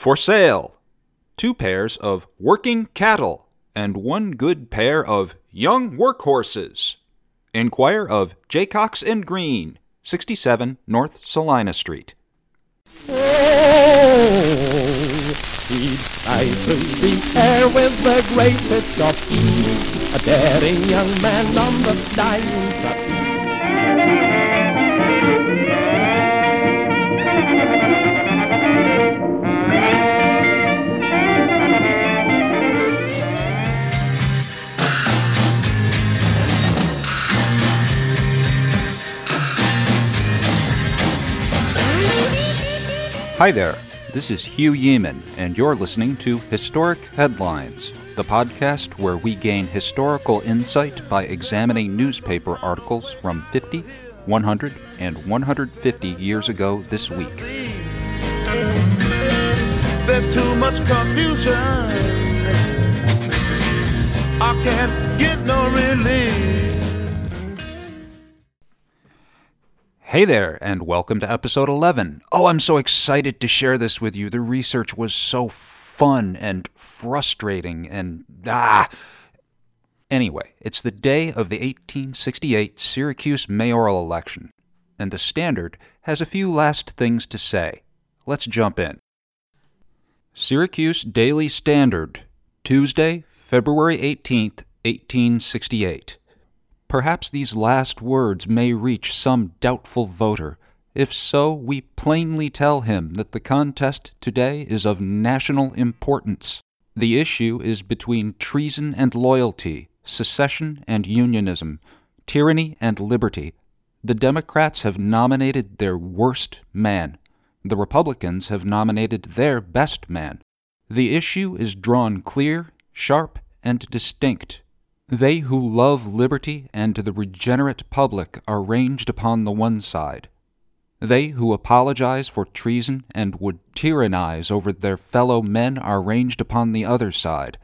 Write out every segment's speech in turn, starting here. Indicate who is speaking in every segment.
Speaker 1: For sale, two pairs of working cattle and one good pair of young workhorses. Inquire of Jaycox and Green, 67 North Salina Street.
Speaker 2: Oh, He'd fly through the air with the greatest of ease, a daring young man on the trapeze.
Speaker 1: Hi there, this is Hugh Yeaman, and you're listening to Historic Headlines, the podcast where we gain historical insight by examining newspaper articles from 50, 100, and 150 years ago this week.
Speaker 3: There's too much confusion. I can't get no relief.
Speaker 1: Hey there, and welcome to episode 11. Oh, I'm so excited to share this with you. The research was so fun and frustrating and ah. Anyway, it's the day of the 1868 Syracuse mayoral election, and the Standard has a few last things to say. Let's jump in. Syracuse Daily Standard, Tuesday, February 18th, 1868. Perhaps these last words may reach some doubtful voter. If so, we plainly tell him that the contest today is of national importance. The issue is between treason and loyalty, secession and unionism, tyranny and liberty. The Democrats have nominated their worst man. The Republicans have nominated their best man. The issue is drawn clear, sharp, and distinct. They who love liberty and the regenerate public are ranged upon the one side. They who apologize for treason and would tyrannize over their fellow men are ranged upon the other side.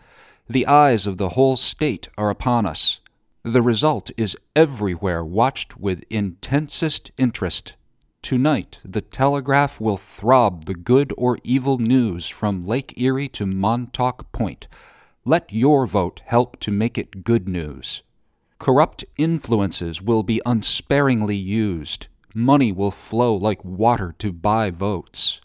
Speaker 1: The eyes of the whole state are upon us. The result is everywhere watched with intensest interest. Tonight, the telegraph will throb the good or evil news from Lake Erie to Montauk Point. Let your vote help to make it good news. Corrupt influences will be unsparingly used. Money will flow like water to buy votes.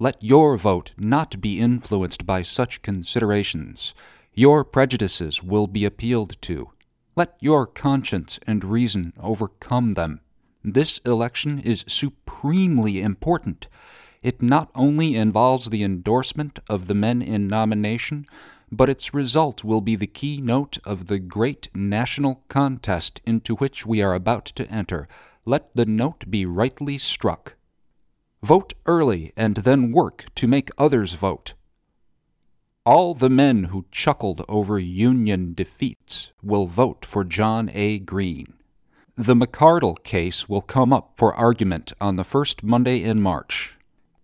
Speaker 1: Let your vote not be influenced by such considerations. Your prejudices will be appealed to. Let your conscience and reason overcome them. This election is supremely important. It not only involves the endorsement of the men in nomination, but its result will be the keynote of the great national contest into which we are about to enter. Let the note be rightly struck. Vote early and then work to make others vote. All the men who chuckled over Union defeats will vote for John A. Green. The McCardle case will come up for argument on the first Monday in March.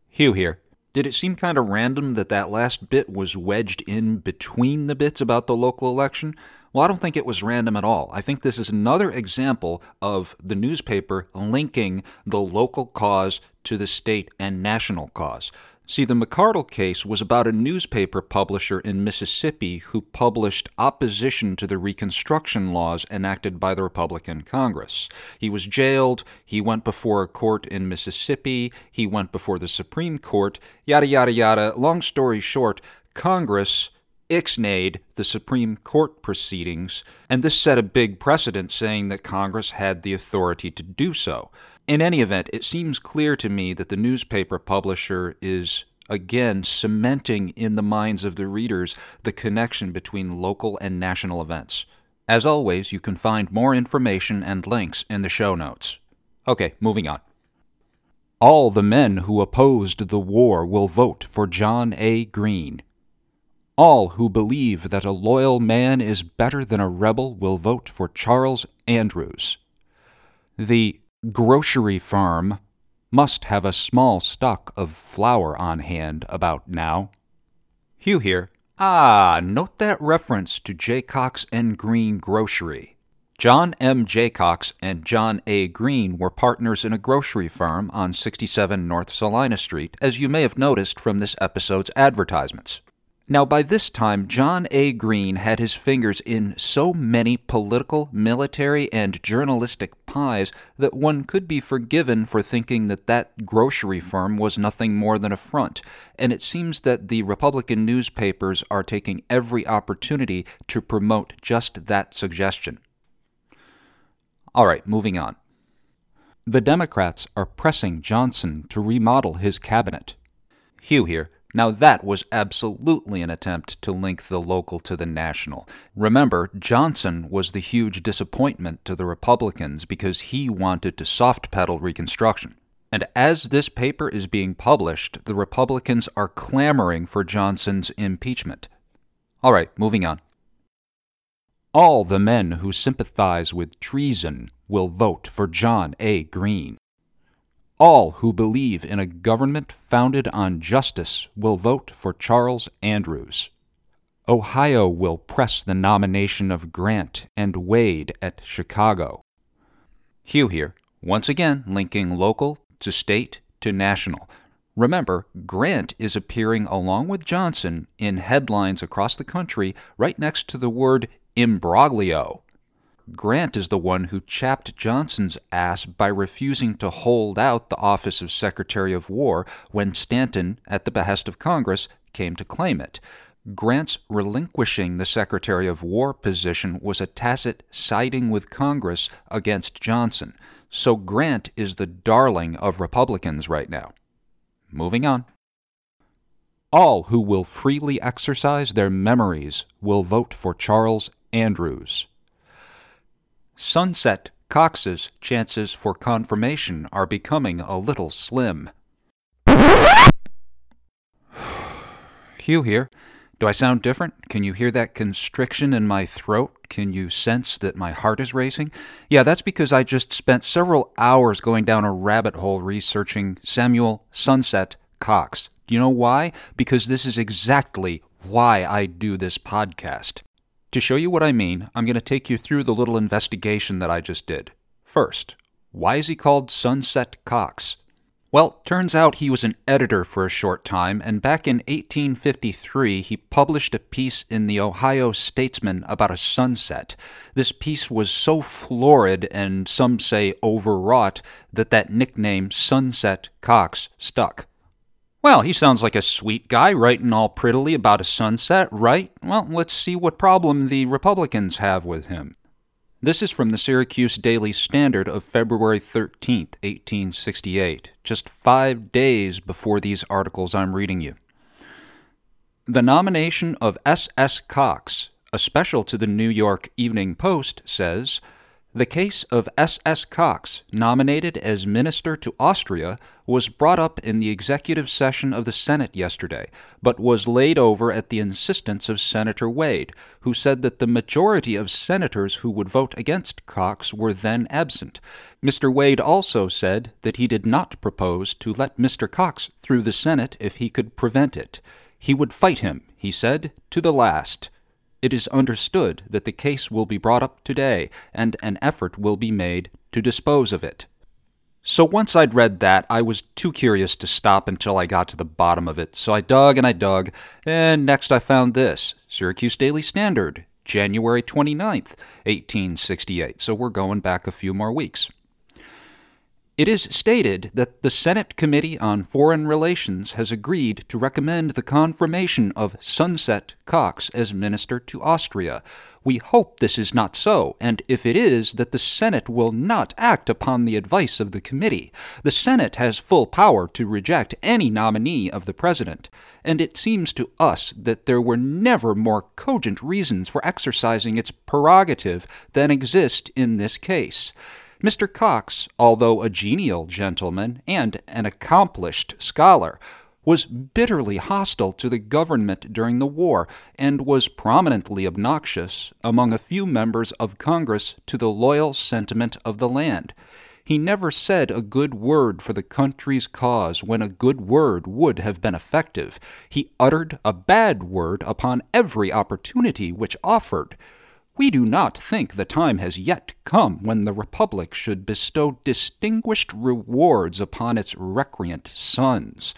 Speaker 1: Hugh here. Did it seem kind of random that that last bit was wedged in between the bits about the local election? Well, I don't think it was random at all. I think this is another example of the newspaper linking the local cause to the state and national cause. See, the McCardle case was about a newspaper publisher in Mississippi who published opposition to the Reconstruction laws enacted by the Republican Congress. He was jailed, he went before a court in Mississippi, he went before the Supreme Court, yada, yada, yada. Long story short, Congress ixnayed the Supreme Court proceedings, and this set a big precedent saying that Congress had the authority to do so. In any event, it seems clear to me that the newspaper publisher is again cementing in the minds of the readers the connection between local and national events. As always, you can find more information and links in the show notes. Okay, moving on. All the men who opposed the war will vote for John A. Green. All who believe that a loyal man is better than a rebel will vote for Charles Andrews. The grocery farm must have a small stock of flour on hand about now. Hugh here. Ah, note that reference to Jaycox and Green Grocery. John M. Jaycox and John A. Green were partners in a grocery firm on 67 North Salina Street, as you may have noticed from this episode's advertisements. Now, by this time, John A. Green had his fingers in so many political, military, and journalistic pies that one could be forgiven for thinking that that grocery firm was nothing more than a front, and it seems that the Republican newspapers are taking every opportunity to promote just that suggestion. All right, moving on. The Democrats are pressing Johnson to remodel his cabinet. Hugh here. Now, that was absolutely an attempt to link the local to the national. Remember, Johnson was the huge disappointment to the Republicans because he wanted to soft pedal Reconstruction. And as this paper is being published, the Republicans are clamoring for Johnson's impeachment. All right, moving on. All the men who sympathize with treason will vote for John A. Green. All who believe in a government founded on justice will vote for Charles Andrews. Ohio will press the nomination of Grant and Wade at Chicago. Hugh here, once again linking local to state to national. Remember, Grant is appearing along with Johnson in headlines across the country right next to the word imbroglio. Grant is the one who chapped Johnson's ass by refusing to hold out the office of Secretary of War when Stanton, at the behest of Congress, came to claim it. Grant's relinquishing the Secretary of War position was a tacit siding with Congress against Johnson. So Grant is the darling of Republicans right now. Moving on. All who will freely exercise their memories will vote for Charles Andrews. Sunset Cox's chances for confirmation are becoming a little slim. Hugh here. Do I sound different? Can you hear that constriction in my throat? Can you sense that my heart is racing? Yeah, that's because I just spent several hours going down a rabbit hole researching Samuel Sunset Cox. Do you know why? Because this is exactly why I do this podcast. To show you what I mean, I'm going to take you through the little investigation that I just did. First, why is he called Sunset Cox? Well, turns out he was an editor for a short time, and back in 1853 he published a piece in the Ohio Statesman about a sunset. This piece was so florid and some say overwrought that that nickname Sunset Cox stuck. Well, he sounds like a sweet guy writing all prettily about a sunset, right? Well, let's see what problem the Republicans have with him. This is from the Syracuse Daily Standard of February 13th, 1868, just five days before these articles I'm reading you. The nomination of S. S. Cox, a special to the New York Evening Post, says the case of S.S. Cox, nominated as minister to Austria, was brought up in the executive session of the Senate yesterday, but was laid over at the insistence of Senator Wade, who said that the majority of senators who would vote against Cox were then absent. Mr. Wade also said that he did not propose to let Mr. Cox through the Senate if he could prevent it. He would fight him, he said, to the last it is understood that the case will be brought up today, and an effort will be made to dispose of it. So once I'd read that, I was too curious to stop until I got to the bottom of it, so I dug and I dug, and next I found this Syracuse Daily Standard, January 29th, 1868. So we're going back a few more weeks. It is stated that the Senate Committee on Foreign Relations has agreed to recommend the confirmation of Sunset Cox as minister to Austria. We hope this is not so, and if it is, that the Senate will not act upon the advice of the committee. The Senate has full power to reject any nominee of the President, and it seems to us that there were never more cogent reasons for exercising its prerogative than exist in this case. Mr. Cox, although a genial gentleman and an accomplished scholar, was bitterly hostile to the government during the war and was prominently obnoxious among a few members of Congress to the loyal sentiment of the land. He never said a good word for the country's cause when a good word would have been effective. He uttered a bad word upon every opportunity which offered. We do not think the time has yet come when the Republic should bestow distinguished rewards upon its recreant sons.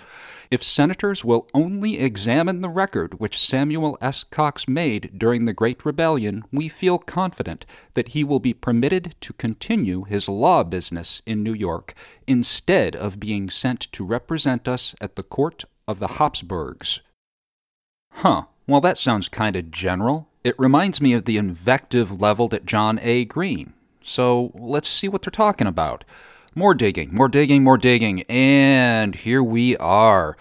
Speaker 1: If senators will only examine the record which Samuel S. Cox made during the Great Rebellion, we feel confident that he will be permitted to continue his law business in New York instead of being sent to represent us at the court of the Habsburgs. Huh, well, that sounds kind of general. It reminds me of the invective leveled at John A. Green. So let's see what they're talking about. More digging, more digging, more digging, and here we are.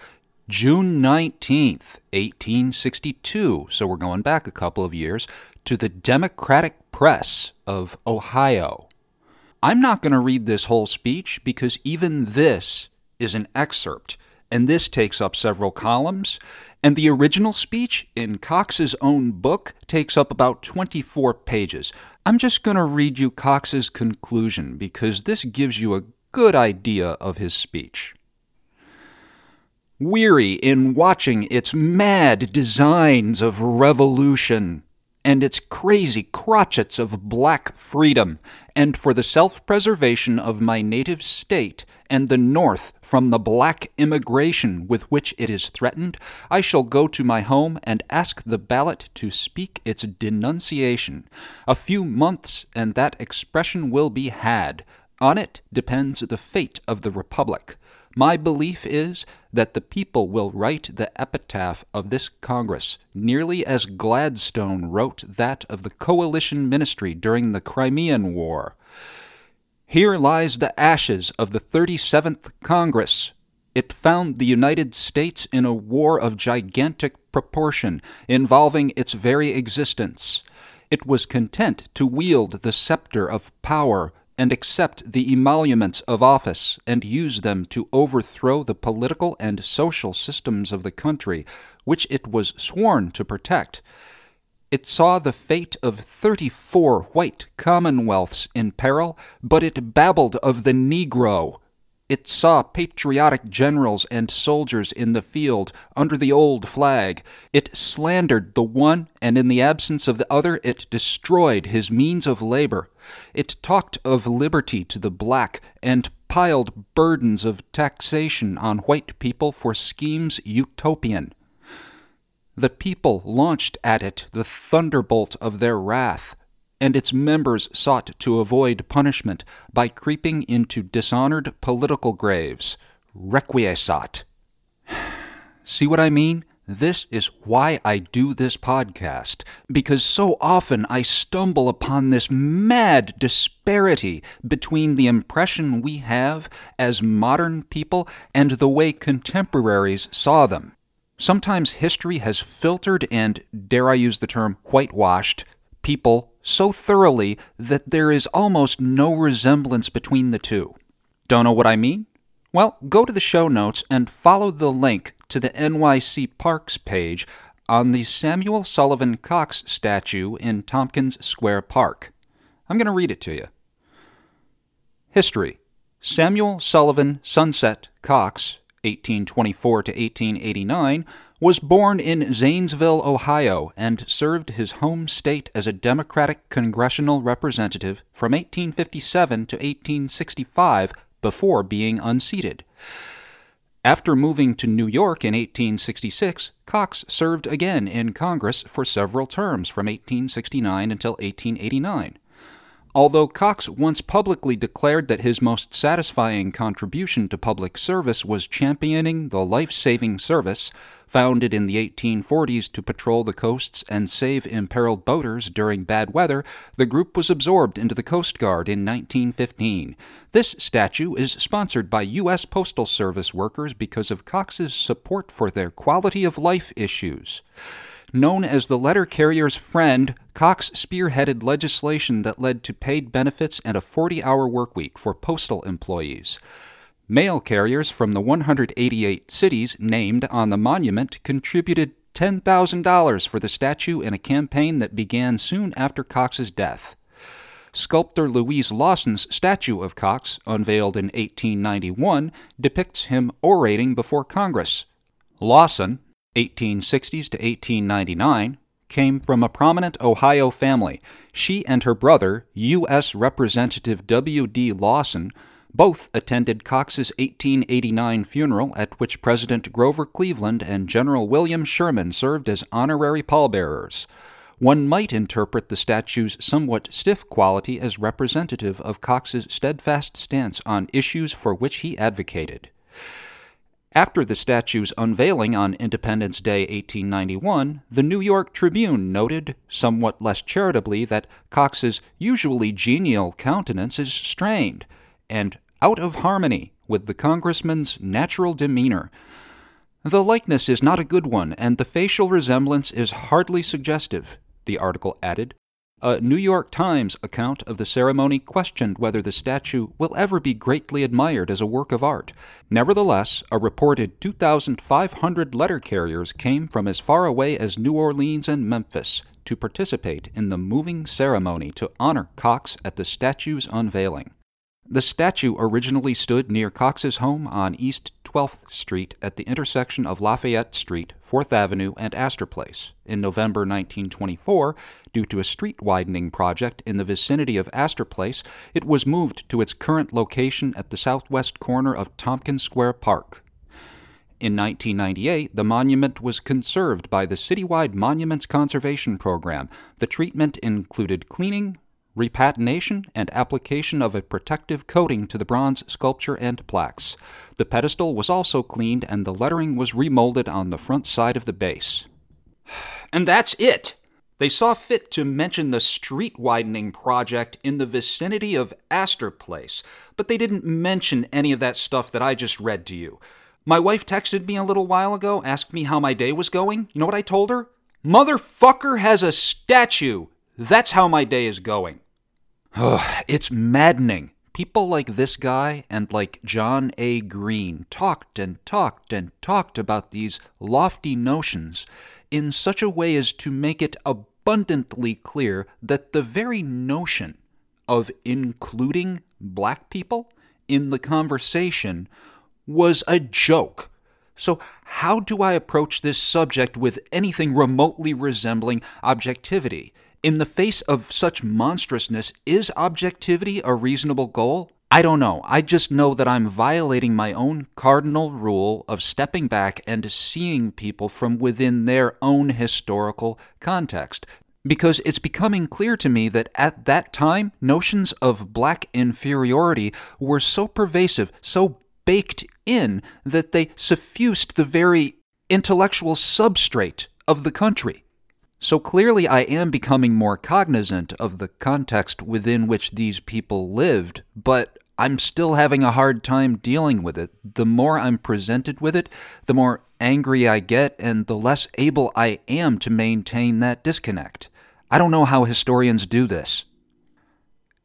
Speaker 1: June 19th, 1862. So we're going back a couple of years to the Democratic Press of Ohio. I'm not going to read this whole speech because even this is an excerpt, and this takes up several columns. And the original speech in Cox's own book takes up about 24 pages. I'm just going to read you Cox's conclusion because this gives you a good idea of his speech. Weary in watching its mad designs of revolution and its crazy crotchets of black freedom, and for the self preservation of my native state and the North from the black immigration with which it is threatened, I shall go to my home and ask the ballot to speak its denunciation. A few months, and that expression will be had. On it depends the fate of the Republic. My belief is that the people will write the epitaph of this Congress nearly as Gladstone wrote that of the coalition ministry during the Crimean War. Here lies the ashes of the 37th Congress. It found the United States in a war of gigantic proportion, involving its very existence. It was content to wield the scepter of power and accept the emoluments of office and use them to overthrow the political and social systems of the country which it was sworn to protect. It saw the fate of thirty four white commonwealths in peril, but it babbled of the Negro it saw patriotic generals and soldiers in the field under the old flag. It slandered the one, and in the absence of the other, it destroyed his means of labor. It talked of liberty to the black, and piled burdens of taxation on white people for schemes utopian. The people launched at it the thunderbolt of their wrath and its members sought to avoid punishment by creeping into dishonored political graves. Requiescat. See what I mean? This is why I do this podcast, because so often I stumble upon this mad disparity between the impression we have as modern people and the way contemporaries saw them. Sometimes history has filtered and, dare I use the term, whitewashed people so thoroughly that there is almost no resemblance between the two. Don't know what I mean? Well, go to the show notes and follow the link to the NYC Parks page on the Samuel Sullivan Cox statue in Tompkins Square Park. I'm going to read it to you. History Samuel Sullivan Sunset Cox, 1824 to 1889, was born in Zanesville, Ohio, and served his home state as a Democratic congressional representative from 1857 to 1865 before being unseated. After moving to New York in 1866, Cox served again in Congress for several terms from 1869 until 1889. Although Cox once publicly declared that his most satisfying contribution to public service was championing the life saving service, founded in the 1840s to patrol the coasts and save imperiled boaters during bad weather, the group was absorbed into the Coast Guard in 1915. This statue is sponsored by U.S. Postal Service workers because of Cox's support for their quality of life issues. Known as the letter carrier's friend, Cox spearheaded legislation that led to paid benefits and a 40 hour workweek for postal employees. Mail carriers from the 188 cities named on the monument contributed $10,000 for the statue in a campaign that began soon after Cox's death. Sculptor Louise Lawson's statue of Cox, unveiled in 1891, depicts him orating before Congress. Lawson, 1860s to 1899, came from a prominent Ohio family. She and her brother, U.S. Representative W.D. Lawson, both attended Cox's 1889 funeral, at which President Grover Cleveland and General William Sherman served as honorary pallbearers. One might interpret the statue's somewhat stiff quality as representative of Cox's steadfast stance on issues for which he advocated. After the statue's unveiling on Independence Day 1891, the New York Tribune noted, somewhat less charitably, that Cox's usually genial countenance is strained and out of harmony with the congressman's natural demeanor. The likeness is not a good one, and the facial resemblance is hardly suggestive, the article added. A New York Times account of the ceremony questioned whether the statue will ever be greatly admired as a work of art. Nevertheless, a reported 2,500 letter carriers came from as far away as New Orleans and Memphis to participate in the moving ceremony to honor Cox at the statue's unveiling. The statue originally stood near Cox's home on East 12th Street at the intersection of Lafayette Street, 4th Avenue, and Astor Place. In November 1924, due to a street widening project in the vicinity of Astor Place, it was moved to its current location at the southwest corner of Tompkins Square Park. In 1998, the monument was conserved by the Citywide Monuments Conservation Program. The treatment included cleaning, repatination, and application of a protective coating to the bronze sculpture and plaques. The pedestal was also cleaned and the lettering was remolded on the front side of the base. And that's it! They saw fit to mention the street widening project in the vicinity of Astor Place, but they didn't mention any of that stuff that I just read to you. My wife texted me a little while ago, asked me how my day was going. You know what I told her? Motherfucker has a statue! That's how my day is going. Ugh, it's maddening. People like this guy and like John A. Green talked and talked and talked about these lofty notions in such a way as to make it abundantly clear that the very notion of including black people in the conversation was a joke. So, how do I approach this subject with anything remotely resembling objectivity? In the face of such monstrousness, is objectivity a reasonable goal? I don't know. I just know that I'm violating my own cardinal rule of stepping back and seeing people from within their own historical context. Because it's becoming clear to me that at that time, notions of black inferiority were so pervasive, so baked in, that they suffused the very intellectual substrate of the country. So clearly, I am becoming more cognizant of the context within which these people lived, but I'm still having a hard time dealing with it. The more I'm presented with it, the more angry I get, and the less able I am to maintain that disconnect. I don't know how historians do this.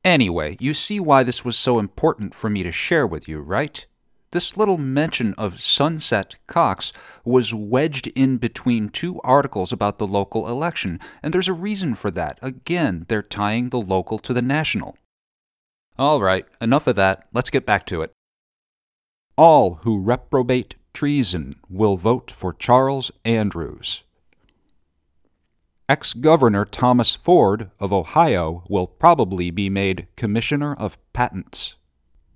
Speaker 1: Anyway, you see why this was so important for me to share with you, right? This little mention of Sunset Cox was wedged in between two articles about the local election, and there's a reason for that. Again, they're tying the local to the national. All right, enough of that. Let's get back to it. All who reprobate treason will vote for Charles Andrews. Ex Governor Thomas Ford of Ohio will probably be made Commissioner of Patents.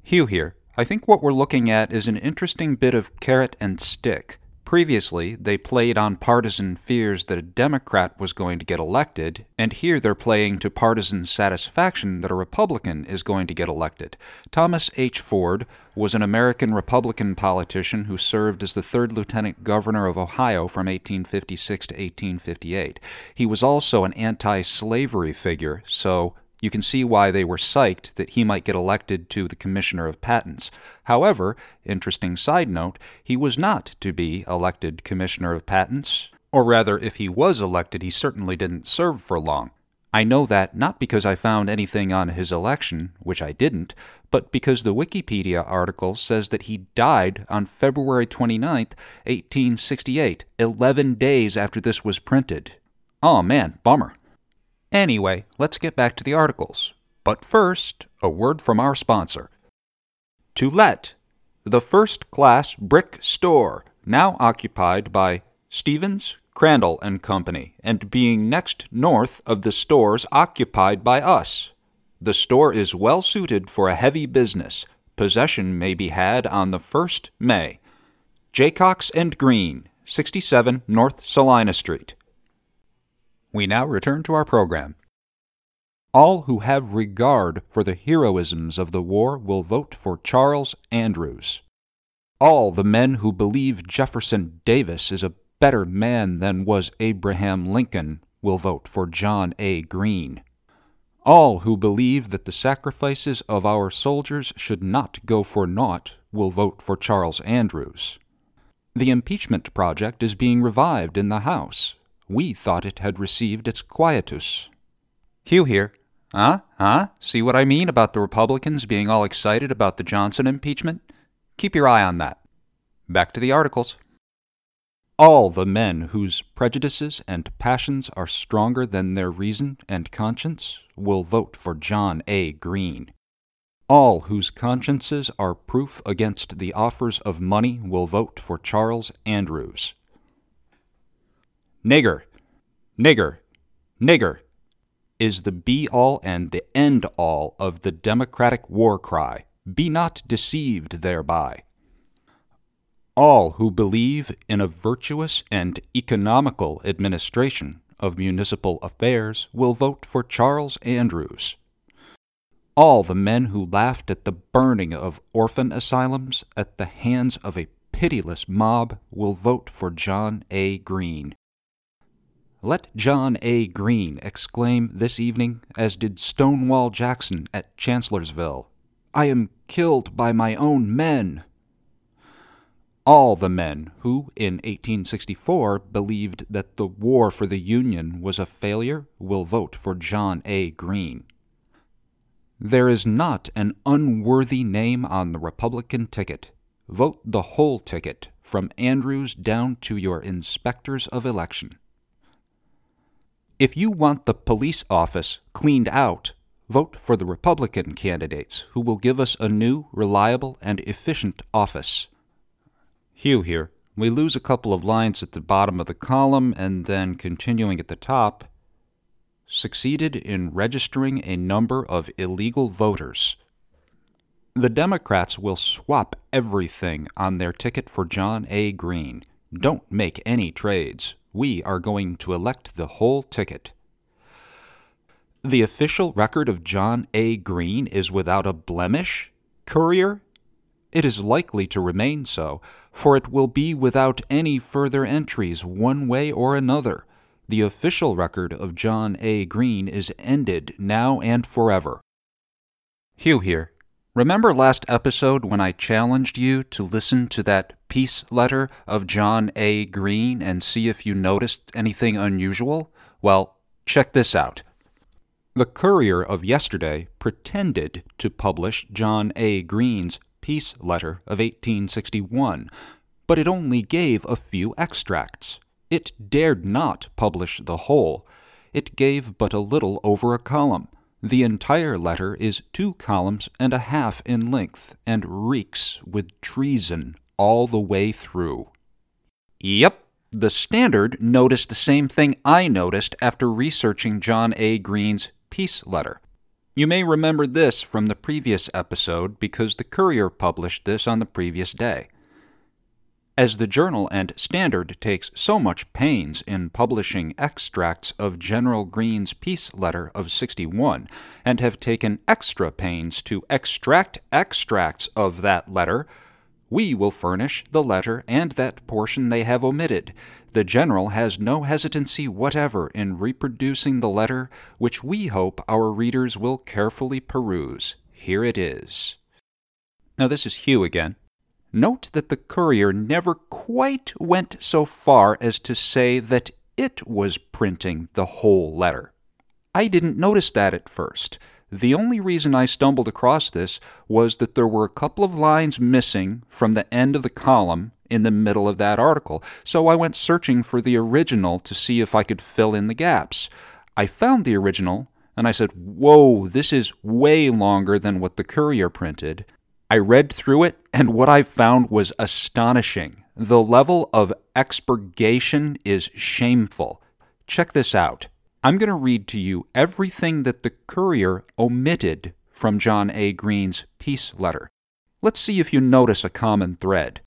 Speaker 1: Hugh here. I think what we're looking at is an interesting bit of carrot and stick. Previously, they played on partisan fears that a Democrat was going to get elected, and here they're playing to partisan satisfaction that a Republican is going to get elected. Thomas H. Ford was an American Republican politician who served as the third lieutenant governor of Ohio from 1856 to 1858. He was also an anti slavery figure, so you can see why they were psyched that he might get elected to the Commissioner of Patents. However, interesting side note, he was not to be elected Commissioner of Patents. Or rather, if he was elected, he certainly didn't serve for long. I know that not because I found anything on his election, which I didn't, but because the Wikipedia article says that he died on February 29, 1868, 11 days after this was printed. Oh man, bummer. Anyway, let's get back to the articles. But first, a word from our sponsor. To let, the first class brick store, now occupied by Stevens, Crandall and Company, and being next north of the stores occupied by us. The store is well suited for a heavy business. Possession may be had on the 1st May. Jaycox and Green, 67 North Salina Street. We now return to our program. All who have regard for the heroisms of the war will vote for Charles Andrews. All the men who believe Jefferson Davis is a better man than was Abraham Lincoln will vote for John A. Green. All who believe that the sacrifices of our soldiers should not go for naught will vote for Charles Andrews. The impeachment project is being revived in the House. We thought it had received its quietus. Hugh here. Huh? Huh? See what I mean about the Republicans being all excited about the Johnson impeachment? Keep your eye on that. Back to the articles. All the men whose prejudices and passions are stronger than their reason and conscience will vote for John A. Green. All whose consciences are proof against the offers of money will vote for Charles Andrews. Nigger, nigger, nigger is the be all and the end all of the Democratic war cry. Be not deceived thereby. All who believe in a virtuous and economical administration of municipal affairs will vote for Charles Andrews. All the men who laughed at the burning of orphan asylums at the hands of a pitiless mob will vote for John A. Green. Let John A. Green exclaim this evening, as did Stonewall Jackson at Chancellorsville I am killed by my own men. All the men who, in 1864, believed that the war for the Union was a failure will vote for John A. Green. There is not an unworthy name on the Republican ticket. Vote the whole ticket, from Andrews down to your inspectors of election. If you want the police office cleaned out, vote for the Republican candidates who will give us a new, reliable, and efficient office. Hugh here. We lose a couple of lines at the bottom of the column and then continuing at the top succeeded in registering a number of illegal voters. The Democrats will swap everything on their ticket for John A. Green. Don't make any trades. We are going to elect the whole ticket. The official record of John A. Green is without a blemish? Courier? It is likely to remain so, for it will be without any further entries one way or another. The official record of John A. Green is ended now and forever. Hugh here. Remember last episode when I challenged you to listen to that peace letter of John A. Green and see if you noticed anything unusual? Well, check this out. The Courier of yesterday pretended to publish John A. Green's peace letter of 1861, but it only gave a few extracts. It dared not publish the whole. It gave but a little over a column. The entire letter is two columns and a half in length and reeks with treason all the way through. Yep, the Standard noticed the same thing I noticed after researching John A. Green's peace letter. You may remember this from the previous episode because the Courier published this on the previous day. As the Journal and Standard takes so much pains in publishing extracts of General Green's peace letter of 61, and have taken extra pains to extract extracts of that letter, we will furnish the letter and that portion they have omitted. The General has no hesitancy whatever in reproducing the letter, which we hope our readers will carefully peruse. Here it is. Now, this is Hugh again. Note that the courier never quite went so far as to say that it was printing the whole letter. I didn't notice that at first. The only reason I stumbled across this was that there were a couple of lines missing from the end of the column in the middle of that article, so I went searching for the original to see if I could fill in the gaps. I found the original, and I said, Whoa, this is way longer than what the courier printed. I read through it, and what I found was astonishing. The level of expurgation is shameful. Check this out. I'm going to read to you everything that the Courier omitted from John A. Green's peace letter. Let's see if you notice a common thread.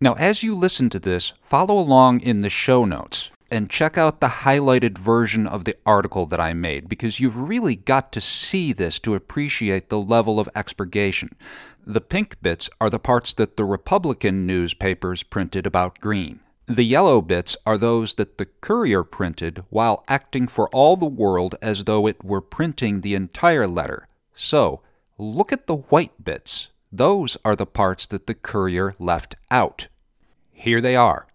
Speaker 1: Now, as you listen to this, follow along in the show notes and check out the highlighted version of the article that I made because you've really got to see this to appreciate the level of expurgation. The pink bits are the parts that the Republican newspapers printed about Green. The yellow bits are those that the Courier printed while acting for all the world as though it were printing the entire letter. So, look at the white bits. Those are the parts that the Courier left out. Here they are.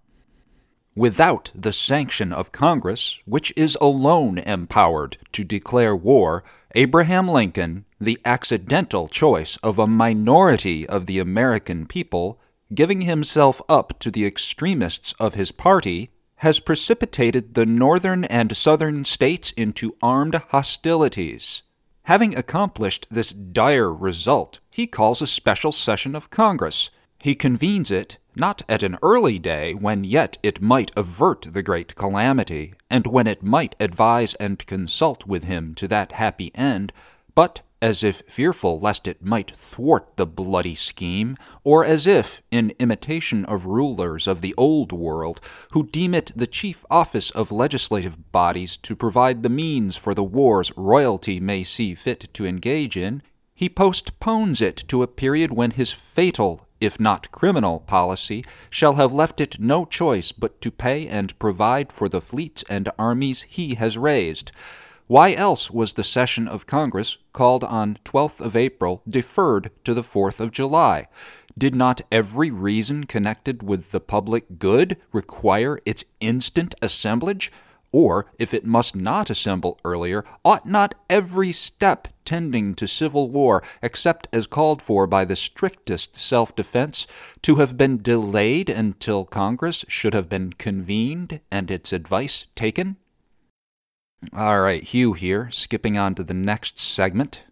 Speaker 1: Without the sanction of Congress, which is alone empowered to declare war, Abraham Lincoln, the accidental choice of a minority of the American people, giving himself up to the extremists of his party, has precipitated the northern and southern states into armed hostilities. Having accomplished this dire result, he calls a special session of Congress. He convenes it not at an early day when yet it might avert the great calamity, and when it might advise and consult with him to that happy end, but as if fearful lest it might thwart the bloody scheme, or as if, in imitation of rulers of the old world, who deem it the chief office of legislative bodies to provide the means for the wars royalty may see fit to engage in, he postpones it to a period when his fatal if not criminal, policy shall have left it no choice but to pay and provide for the fleets and armies he has raised. Why else was the session of Congress, called on 12th of April, deferred to the 4th of July? Did not every reason connected with the public good require its instant assemblage? Or, if it must not assemble earlier, ought not every step tending to civil war, except as called for by the strictest self defense, to have been delayed until Congress should have been convened and its advice taken? All right, Hugh here, skipping on to the next segment.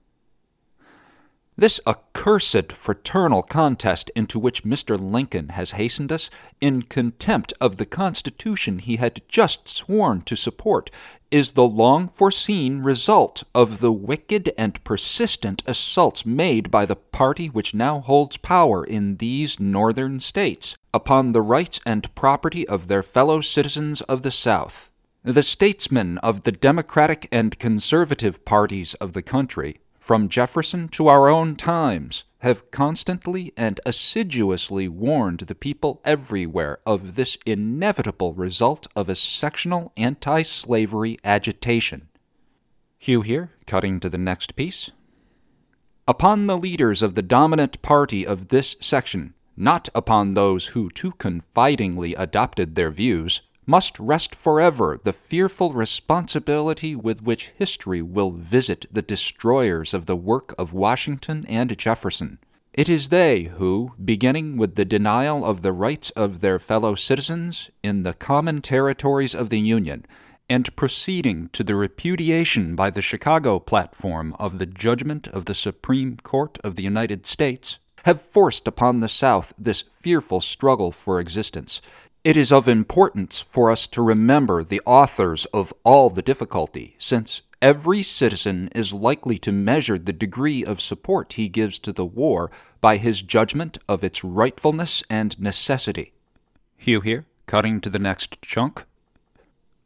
Speaker 1: This accursed fraternal contest into which Mr. Lincoln has hastened us, in contempt of the Constitution he had just sworn to support, is the long foreseen result of the wicked and persistent assaults made by the party which now holds power in these northern states upon the rights and property of their fellow citizens of the South. The statesmen of the Democratic and Conservative parties of the country from Jefferson to our own times, have constantly and assiduously warned the people everywhere of this inevitable result of a sectional anti slavery agitation. Hugh here, cutting to the next piece. Upon the leaders of the dominant party of this section, not upon those who too confidingly adopted their views, must rest forever the fearful responsibility with which history will visit the destroyers of the work of Washington and Jefferson. It is they who, beginning with the denial of the rights of their fellow citizens in the common territories of the Union, and proceeding to the repudiation by the Chicago platform of the judgment of the Supreme Court of the United States, have forced upon the South this fearful struggle for existence, it is of importance for us to remember the authors of all the difficulty, since every citizen is likely to measure the degree of support he gives to the war by his judgment of its rightfulness and necessity. Hugh here, cutting to the next chunk.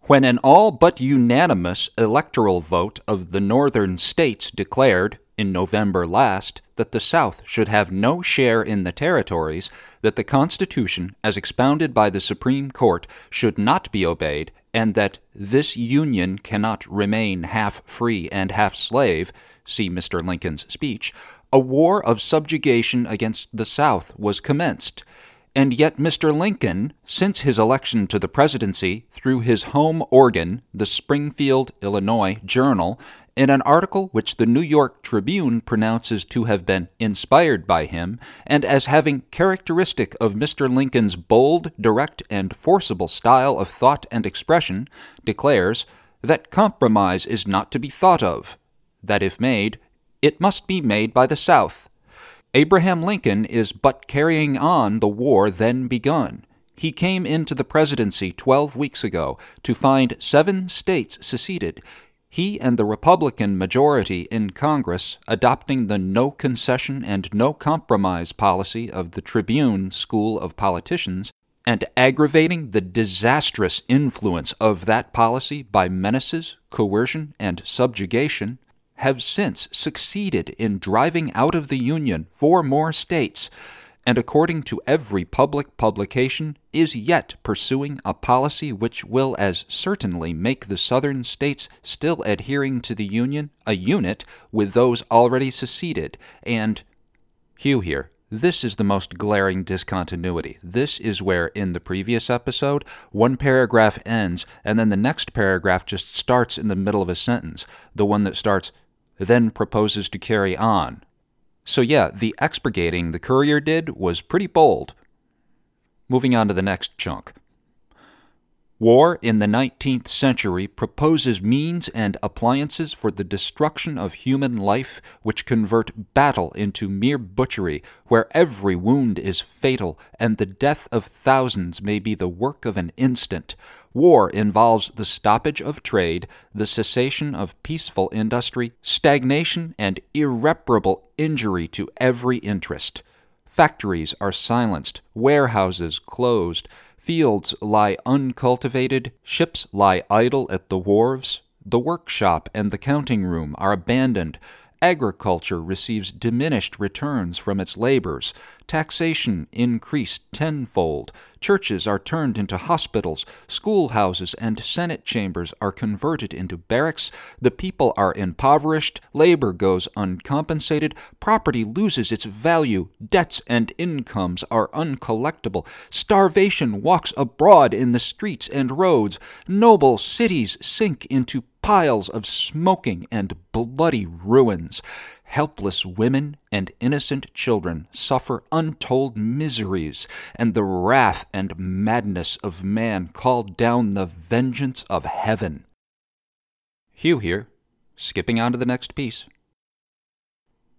Speaker 1: When an all but unanimous electoral vote of the northern states declared, in November last, that the South should have no share in the territories, that the Constitution, as expounded by the Supreme Court, should not be obeyed, and that this Union cannot remain half free and half slave, see Mr. Lincoln's speech, a war of subjugation against the South was commenced. And yet, Mr. Lincoln, since his election to the presidency, through his home organ, the Springfield, Illinois Journal, in an article which the New York Tribune pronounces to have been inspired by him, and as having characteristic of Mr. Lincoln's bold, direct, and forcible style of thought and expression, declares that compromise is not to be thought of, that if made, it must be made by the South. Abraham Lincoln is but carrying on the war then begun He came into the presidency 12 weeks ago to find seven states seceded. He and the Republican majority in Congress adopting the no concession and no compromise policy of the Tribune School of Politicians and aggravating the disastrous influence of that policy by menaces, coercion, and subjugation, have since succeeded in driving out of the Union four more states and according to every public publication, is yet pursuing a policy which will as certainly make the Southern states still adhering to the Union a unit with those already seceded, and Hugh here. This is the most glaring discontinuity. This is where, in the previous episode, one paragraph ends and then the next paragraph just starts in the middle of a sentence. The one that starts, then proposes to carry on, so, yeah, the expurgating the courier did was pretty bold. Moving on to the next chunk. War in the 19th century proposes means and appliances for the destruction of human life which convert battle into mere butchery, where every wound is fatal and the death of thousands may be the work of an instant. War involves the stoppage of trade, the cessation of peaceful industry, stagnation, and irreparable injury to every interest. Factories are silenced, warehouses closed, Fields lie uncultivated, ships lie idle at the wharves, the workshop and the counting room are abandoned, agriculture receives diminished returns from its labors, taxation increased tenfold, churches are turned into hospitals, schoolhouses and senate chambers are converted into barracks, the people are impoverished, labor goes uncompensated, property loses its value, debts and incomes are uncollectible, starvation walks abroad in the streets and roads, noble cities sink into piles of smoking and bloody ruins. Helpless women and innocent children suffer untold miseries, and the wrath and madness of man call down the vengeance of heaven. Hugh here, skipping on to the next piece.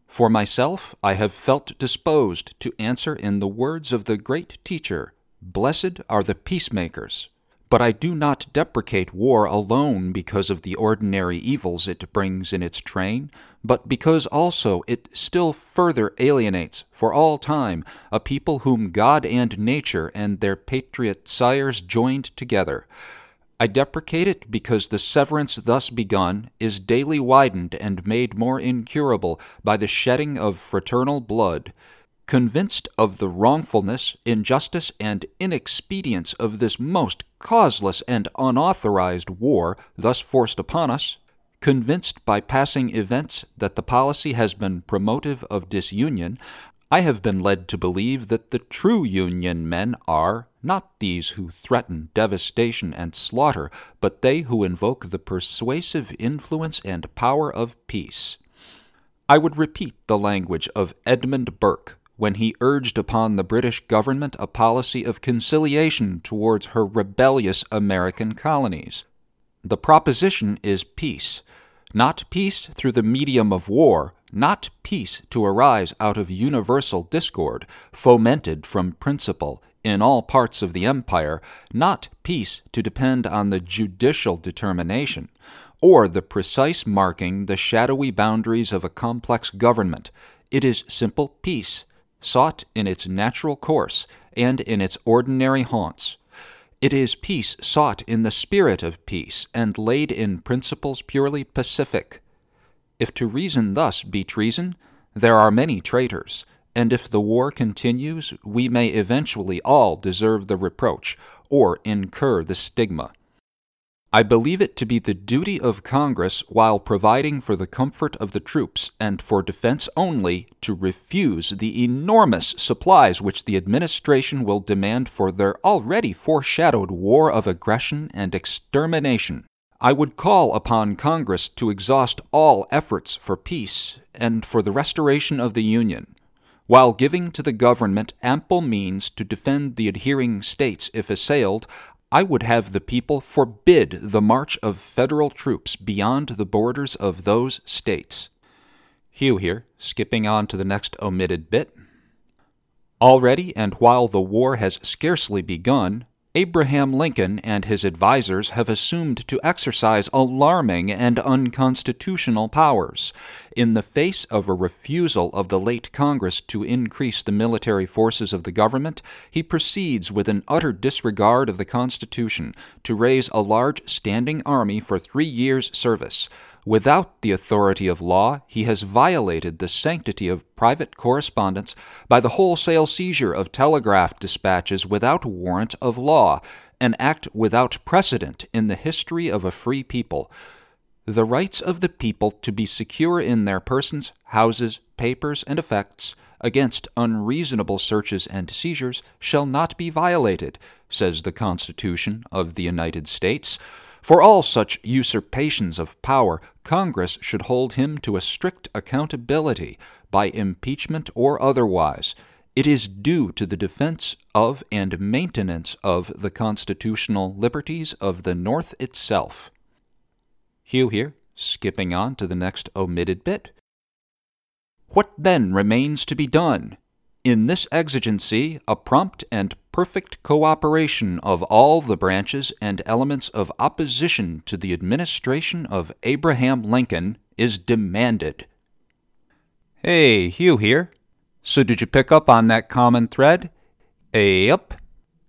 Speaker 1: For myself, I have felt disposed to answer in the words of the great teacher Blessed are the peacemakers, but I do not deprecate war alone because of the ordinary evils it brings in its train, but because also it still further alienates, for all time, a people whom God and nature and their patriot sires joined together. I deprecate it because the severance thus begun is daily widened and made more incurable by the shedding of fraternal blood. Convinced of the wrongfulness, injustice, and inexpedience of this most causeless and unauthorized war thus forced upon us, convinced by passing events that the policy has been promotive of disunion, I have been led to believe that the true Union men are not these who threaten devastation and slaughter, but they who invoke the persuasive influence and power of peace. I would repeat the language of Edmund Burke, when he urged upon the British government a policy of conciliation towards her rebellious American colonies. The proposition is peace, not peace through the medium of war, not peace to arise out of universal discord, fomented from principle in all parts of the empire, not peace to depend on the judicial determination, or the precise marking the shadowy boundaries of a complex government. It is simple peace, sought in its natural course and in its ordinary haunts. It is peace sought in the spirit of peace and laid in principles purely pacific. If to reason thus be treason, there are many traitors, and if the war continues, we may eventually all deserve the reproach or incur the stigma. I believe it to be the duty of Congress, while providing for the comfort of the troops and for defense only, to refuse the enormous supplies which the administration will demand for their already foreshadowed war of aggression and extermination. I would call upon Congress to exhaust all efforts for peace and for the restoration of the Union, while giving to the government ample means to defend the adhering states if assailed, I would have the people forbid the march of federal troops beyond the borders of those states. Hugh here, skipping on to the next omitted bit. Already, and while the war has scarcely begun, Abraham Lincoln and his advisers have assumed to exercise alarming and unconstitutional powers. In the face of a refusal of the late Congress to increase the military forces of the government, he proceeds with an utter disregard of the Constitution to raise a large standing army for three years' service. Without the authority of law, he has violated the sanctity of private correspondence by the wholesale seizure of telegraph dispatches without warrant of law, an act without precedent in the history of a free people. The rights of the people to be secure in their persons, houses, papers, and effects against unreasonable searches and seizures shall not be violated, says the Constitution of the United States. For all such usurpations of power, Congress should hold him to a strict accountability by impeachment or otherwise. It is due to the defense of and maintenance of the constitutional liberties of the North itself. Hugh here, skipping on to the next omitted bit. What then remains to be done? In this exigency, a prompt and perfect cooperation of all the branches and elements of opposition to the administration of Abraham Lincoln is demanded. Hey, Hugh here. So, did you pick up on that common thread? Eh, yep.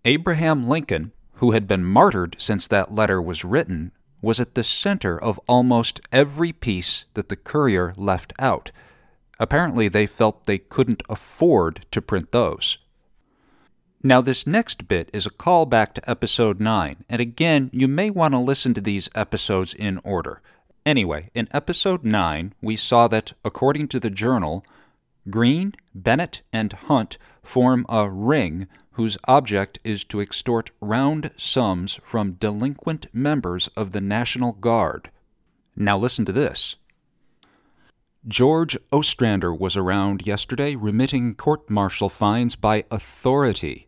Speaker 1: Abraham Lincoln, who had been martyred since that letter was written, was at the center of almost every piece that the courier left out. Apparently, they felt they couldn't afford to print those. Now, this next bit is a callback to episode 9, and again, you may want to listen to these episodes in order. Anyway, in episode 9, we saw that, according to the journal, Green, Bennett, and Hunt form a ring whose object is to extort round sums from delinquent members of the National Guard. Now, listen to this. George Ostrander was around yesterday remitting court martial fines by authority.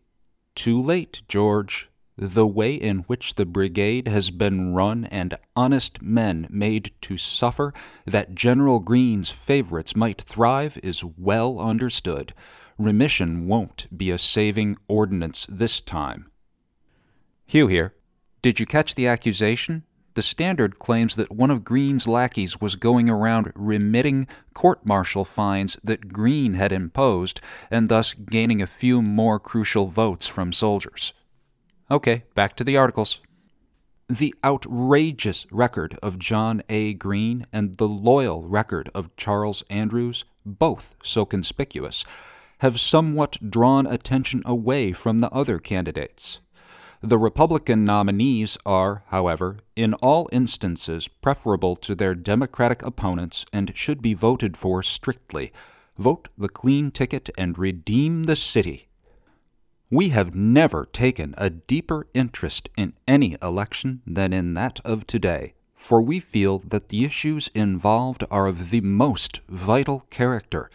Speaker 1: Too late, George. The way in which the brigade has been run and honest men made to suffer that General Green's favorites might thrive is well understood. Remission won't be a saving ordinance this time. Hugh here. Did you catch the accusation? The Standard claims that one of Green's lackeys was going around remitting court martial fines that Green had imposed, and thus gaining a few more crucial votes from soldiers. Okay, back to the articles. The outrageous record of John A. Green and the loyal record of Charles Andrews, both so conspicuous, have somewhat drawn attention away from the other candidates. The Republican nominees are, however, in all instances preferable to their Democratic opponents and should be voted for strictly. Vote the clean ticket and redeem the city. We have never taken a deeper interest in any election than in that of today, for we feel that the issues involved are of the most vital character.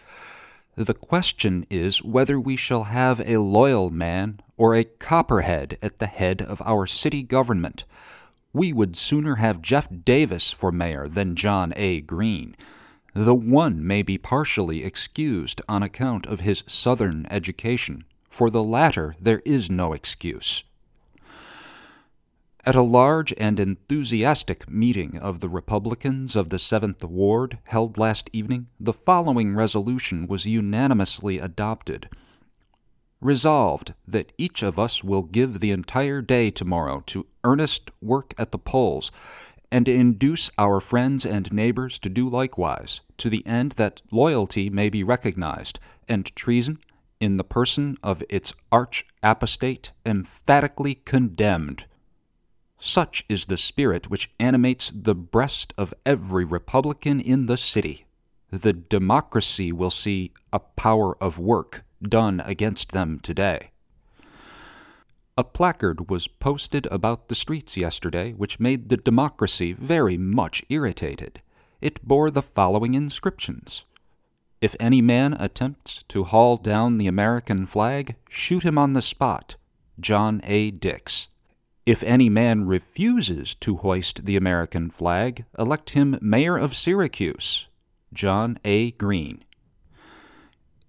Speaker 1: The question is whether we shall have a loyal man or a copperhead at the head of our city government. We would sooner have Jeff Davis for mayor than John A. Green. The one may be partially excused on account of his Southern education. For the latter, there is no excuse. At a large and enthusiastic meeting of the Republicans of the Seventh Ward held last evening, the following resolution was unanimously adopted. Resolved that each of us will give the entire day tomorrow to earnest work at the polls, and induce our friends and neighbors to do likewise, to the end that loyalty may be recognized, and treason, in the person of its arch apostate, emphatically condemned. Such is the spirit which animates the breast of every Republican in the city. The democracy will see a power of work done against them today. A placard was posted about the streets yesterday which made the democracy very much irritated. It bore the following inscriptions If any man attempts to haul down the American flag, shoot him on the spot. John A. Dix. If any man refuses to hoist the American flag, elect him mayor of Syracuse. John A. Green.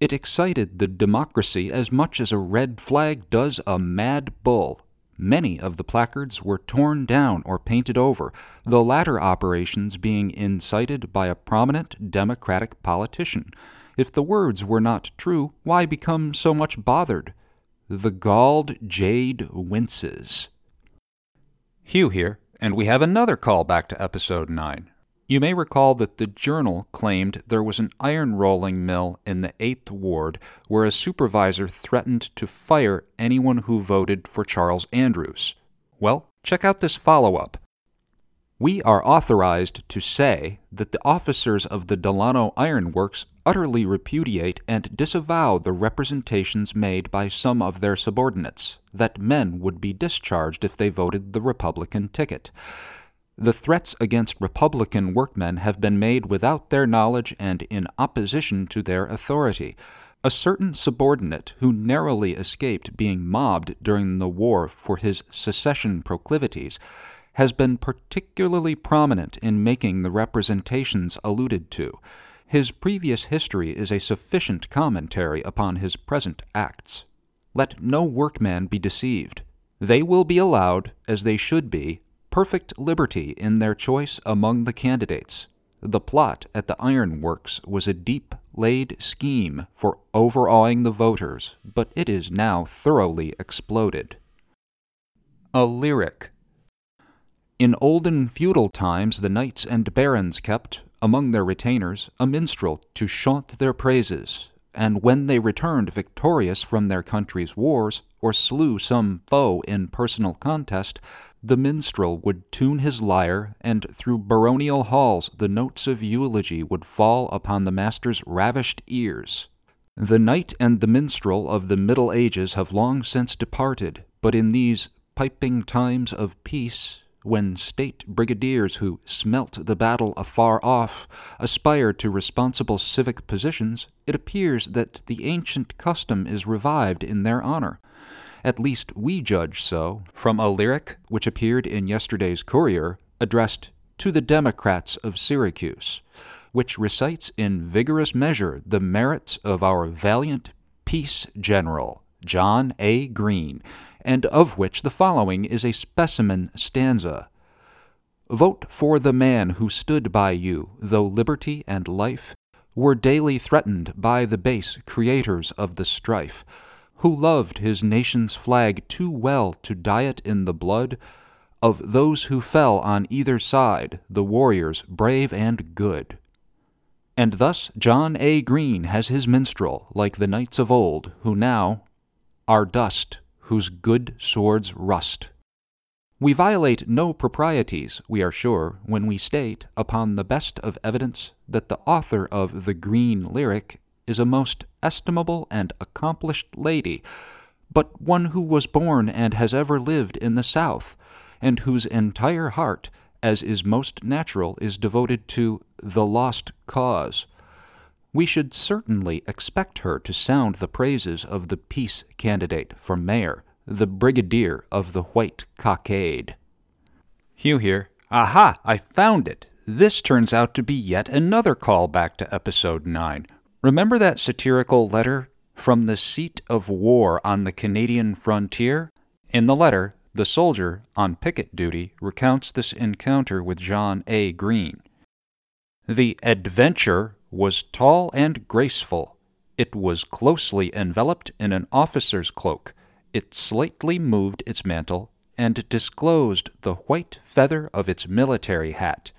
Speaker 1: It excited the democracy as much as a red flag does a mad bull. Many of the placards were torn down or painted over, the latter operations being incited by a prominent Democratic politician. If the words were not true, why become so much bothered? The galled jade winces. Hugh here, and we have another call back to episode 9. You may recall that the Journal claimed there was an iron rolling mill in the 8th Ward where a supervisor threatened to fire anyone who voted for Charles Andrews. Well, check out this follow up. We are authorized to say that the officers of the Delano Iron Works utterly repudiate and disavow the representations made by some of their subordinates that men would be discharged if they voted the Republican ticket. The threats against Republican workmen have been made without their knowledge and in opposition to their authority. A certain subordinate who narrowly escaped being mobbed during the war for his secession proclivities has been particularly prominent in making the representations alluded to. His previous history is a sufficient commentary upon his present acts. Let no workman be deceived. They will be allowed, as they should be, perfect liberty in their choice among the candidates. The plot at the iron works was a deep laid scheme for overawing the voters, but it is now thoroughly exploded. A lyric. In olden feudal times, the knights and barons kept, among their retainers, a minstrel to chaunt their praises, and when they returned victorious from their country's wars, or slew some foe in personal contest, the minstrel would tune his lyre, and through baronial halls the notes of eulogy would fall upon the master's ravished ears. The knight and the minstrel of the Middle Ages have long since departed, but in these piping times of peace, when state brigadiers who smelt the battle afar off aspire to responsible civic positions, it appears that the ancient custom is revived in their honor. At least we judge so from a lyric which appeared in yesterday's Courier addressed to the Democrats of Syracuse, which recites in vigorous measure the merits of our valiant peace general, John A. Green, and of which the following is a specimen stanza. Vote for the man who stood by you, though liberty and life were daily threatened by the base creators of the strife, who loved his nation's flag too well to diet in the blood of those who fell on either side, the warriors brave and good. And thus John A. Green has his minstrel, like the knights of old, who now are dust whose good swords rust. We violate no proprieties, we are sure, when we state, upon the best of evidence, that the author of the Green lyric is a most estimable and accomplished lady, but one who was born and has ever lived in the South, and whose entire heart, as is most natural, is devoted to the lost cause we should certainly expect her to sound the praises of the peace candidate for mayor, the brigadier of the White Cockade. Hugh here. Aha! I found it! This turns out to be yet another callback to episode 9. Remember that satirical letter from the seat of war on the Canadian frontier? In the letter, the soldier on picket duty recounts this encounter with John A. Green. The adventure was tall and graceful. It was closely enveloped in an officer's cloak. It slightly moved its mantle and disclosed the white feather of its military hat.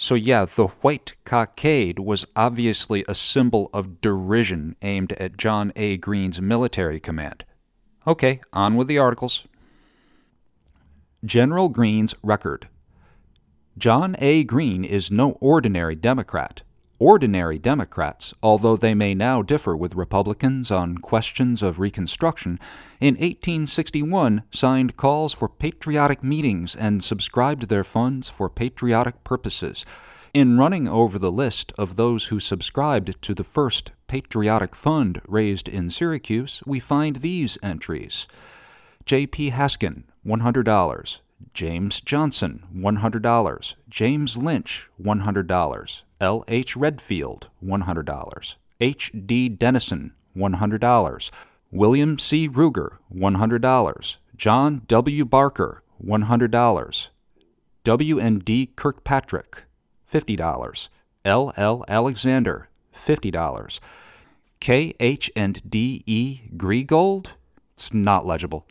Speaker 1: So, yeah, the white cockade was obviously a symbol of derision aimed at John A. Green's military command. Okay, on with the articles. General Green's record. John A. Green is no ordinary Democrat ordinary Democrats, although they may now differ with Republicans on questions of Reconstruction, in 1861 signed calls for patriotic meetings and subscribed their funds for patriotic purposes. In running over the list of those who subscribed to the first patriotic fund raised in Syracuse, we find these entries J.P. Haskin, $100. James Johnson, $100. James Lynch, $100. L. H. Redfield, $100. H. D. Dennison, $100. William C. Ruger, $100. John W. Barker, $100. W. and D. Kirkpatrick, $50. L. L. Alexander, $50. K. H. and D. E. Griegold? It's not legible.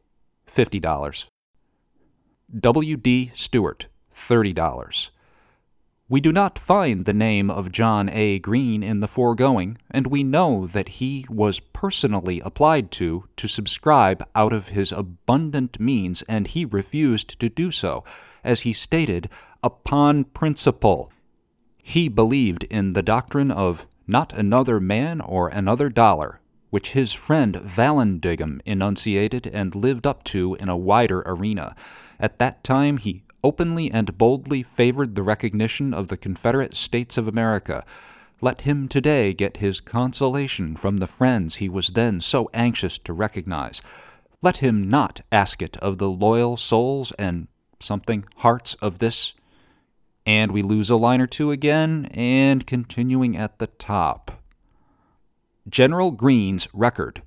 Speaker 1: $50. W. D. Stewart, $30. We do not find the name of John A. Green in the foregoing, and we know that he was personally applied to to subscribe out of his abundant means, and he refused to do so, as he stated, upon principle. He believed in the doctrine of not another man or another dollar, which his friend Vallandigham enunciated and lived up to in a wider arena. At that time he openly and boldly favored the recognition of the Confederate States of America. Let him today get his consolation from the friends he was then so anxious to recognize. Let him not ask it of the loyal souls and something hearts of this. And we lose a line or two again, and continuing at the top. General Green's record.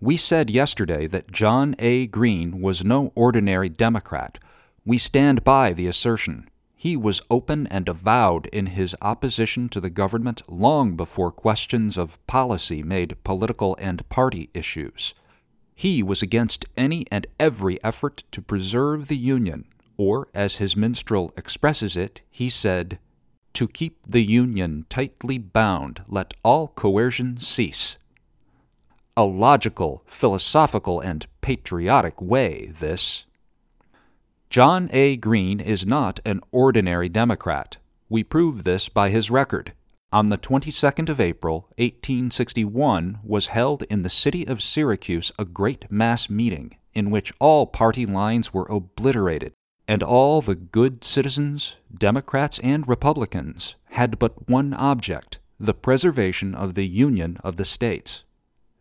Speaker 1: We said yesterday that John A. Green was no ordinary Democrat. We stand by the assertion. He was open and avowed in his opposition to the government long before questions of policy made political and party issues. He was against any and every effort to preserve the Union, or, as his minstrel expresses it, he said, To keep the Union tightly bound, let all coercion cease. A logical, philosophical, and patriotic way, this. John A. Green is not an ordinary Democrat. We prove this by his record. On the 22nd of April, 1861, was held in the city of Syracuse a great mass meeting in which all party lines were obliterated, and all the good citizens, Democrats and Republicans, had but one object the preservation of the Union of the States.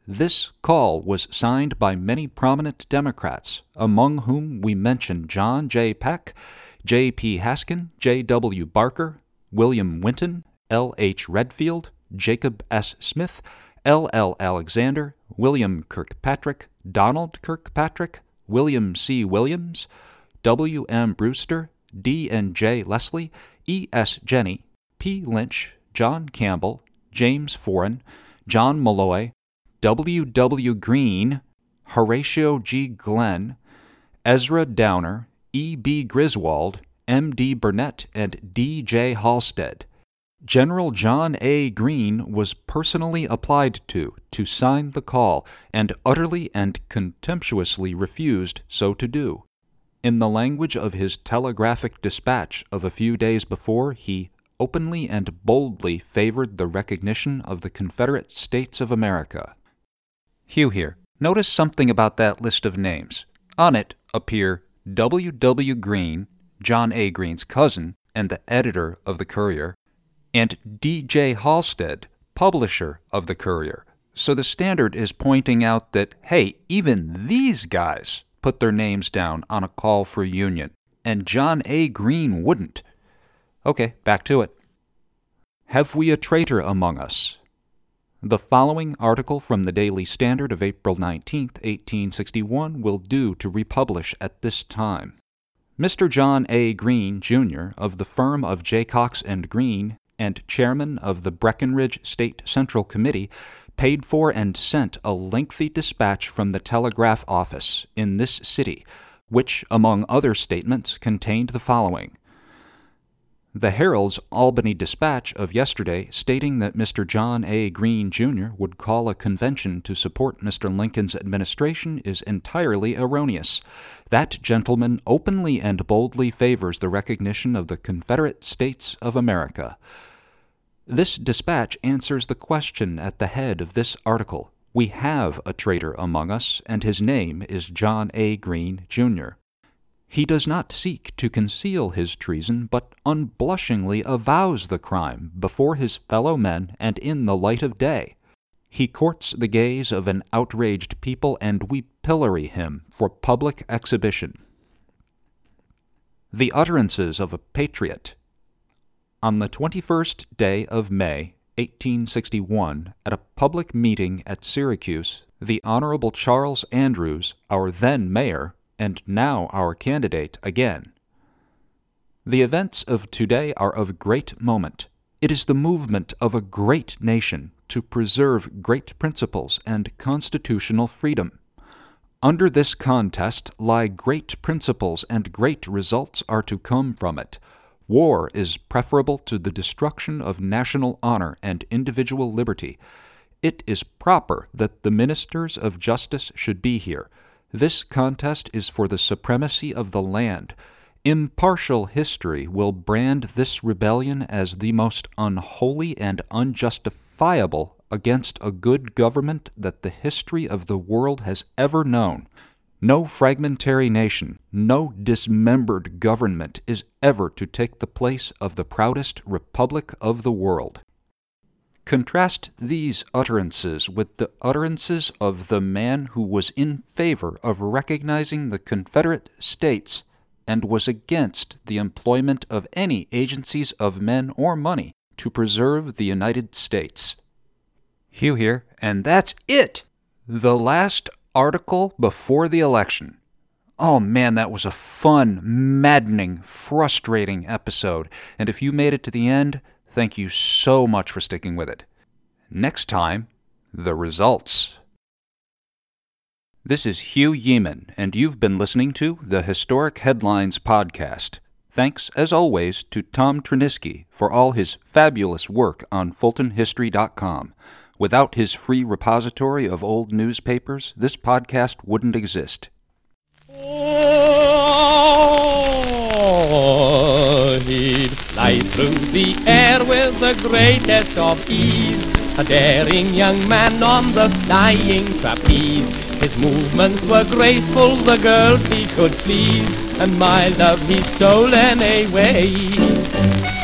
Speaker 1: This call was signed by many prominent Democrats, among whom we mention John J. Peck, J. P. Haskin, J. W. Barker, William Winton, L. H. Redfield, Jacob S. Smith, L. L. Alexander, William Kirkpatrick, Donald Kirkpatrick, William C. Williams, W. M. Brewster, D. and J. Leslie, E. S. Jenny, P. Lynch, John Campbell, James Forren, John Malloy, W. W. Green, Horatio G. Glenn, Ezra Downer, E. B. Griswold, M. D. Burnett, and D. J. Halstead. General John A. Green was personally applied to to sign the call, and utterly and contemptuously refused so to do. In the language of his telegraphic dispatch of a few days before, he openly and boldly favored the recognition of the Confederate States of America. Hugh here. Notice something about that list of names. On it appear W. W. Greene, John A. Green's cousin and the editor of the Courier, and D. J. Halstead, publisher of the Courier. So the Standard is pointing out that, hey, even these guys put their names down on a call for union, and John A. Green wouldn't. Okay, back to it. Have we a traitor among us? The following article from the Daily Standard of April 19, 1861, will do to republish at this time. Mr. John A. Green, Jr., of the firm of Jaycox and Green, and chairman of the Breckinridge State Central Committee, paid for and sent a lengthy dispatch from the telegraph office in this city, which, among other statements, contained the following the Herald's Albany dispatch of yesterday, stating that Mr. John A. Green Jr. would call a convention to support Mr. Lincoln's administration, is entirely erroneous. That gentleman openly and boldly favors the recognition of the Confederate States of America. This dispatch answers the question at the head of this article. We have a traitor among us, and his name is John A. Green, Jr. He does not seek to conceal his treason, but unblushingly avows the crime before his fellow men and in the light of day. He courts the gaze of an outraged people, and we pillory him for public exhibition. The utterances of a patriot. On the 21st day of May, 1861, at a public meeting at Syracuse, the Honorable Charles Andrews, our then mayor, and now our candidate again. The events of today are of great moment. It is the movement of a great nation to preserve great principles and constitutional freedom. Under this contest lie great principles and great results are to come from it. War is preferable to the destruction of national honor and individual liberty. It is proper that the ministers of justice should be here. This contest is for the supremacy of the land. Impartial history will brand this rebellion as the most unholy and unjustifiable against a good government that the history of the world has ever known. No fragmentary nation, no dismembered government is ever to take the place of the proudest republic of the world. Contrast these utterances with the utterances of the man who was in favor of recognizing the Confederate States and was against the employment of any agencies of men or money to preserve the United States. Hugh here, and that's it! The last article before the election. Oh man, that was a fun, maddening, frustrating episode. And if you made it to the end, thank you so much for sticking with it. Next time, the results. This is Hugh Yeaman, and you've been listening to the Historic Headlines Podcast. Thanks, as always, to Tom Tryniski for all his fabulous work on FultonHistory.com. Without his free repository of old newspapers, this podcast wouldn't exist.
Speaker 2: Oh, fly through the air with the greatest of ease. A daring young man on the flying trapeze. His movements were graceful, the girls he could please, and my love he stole away.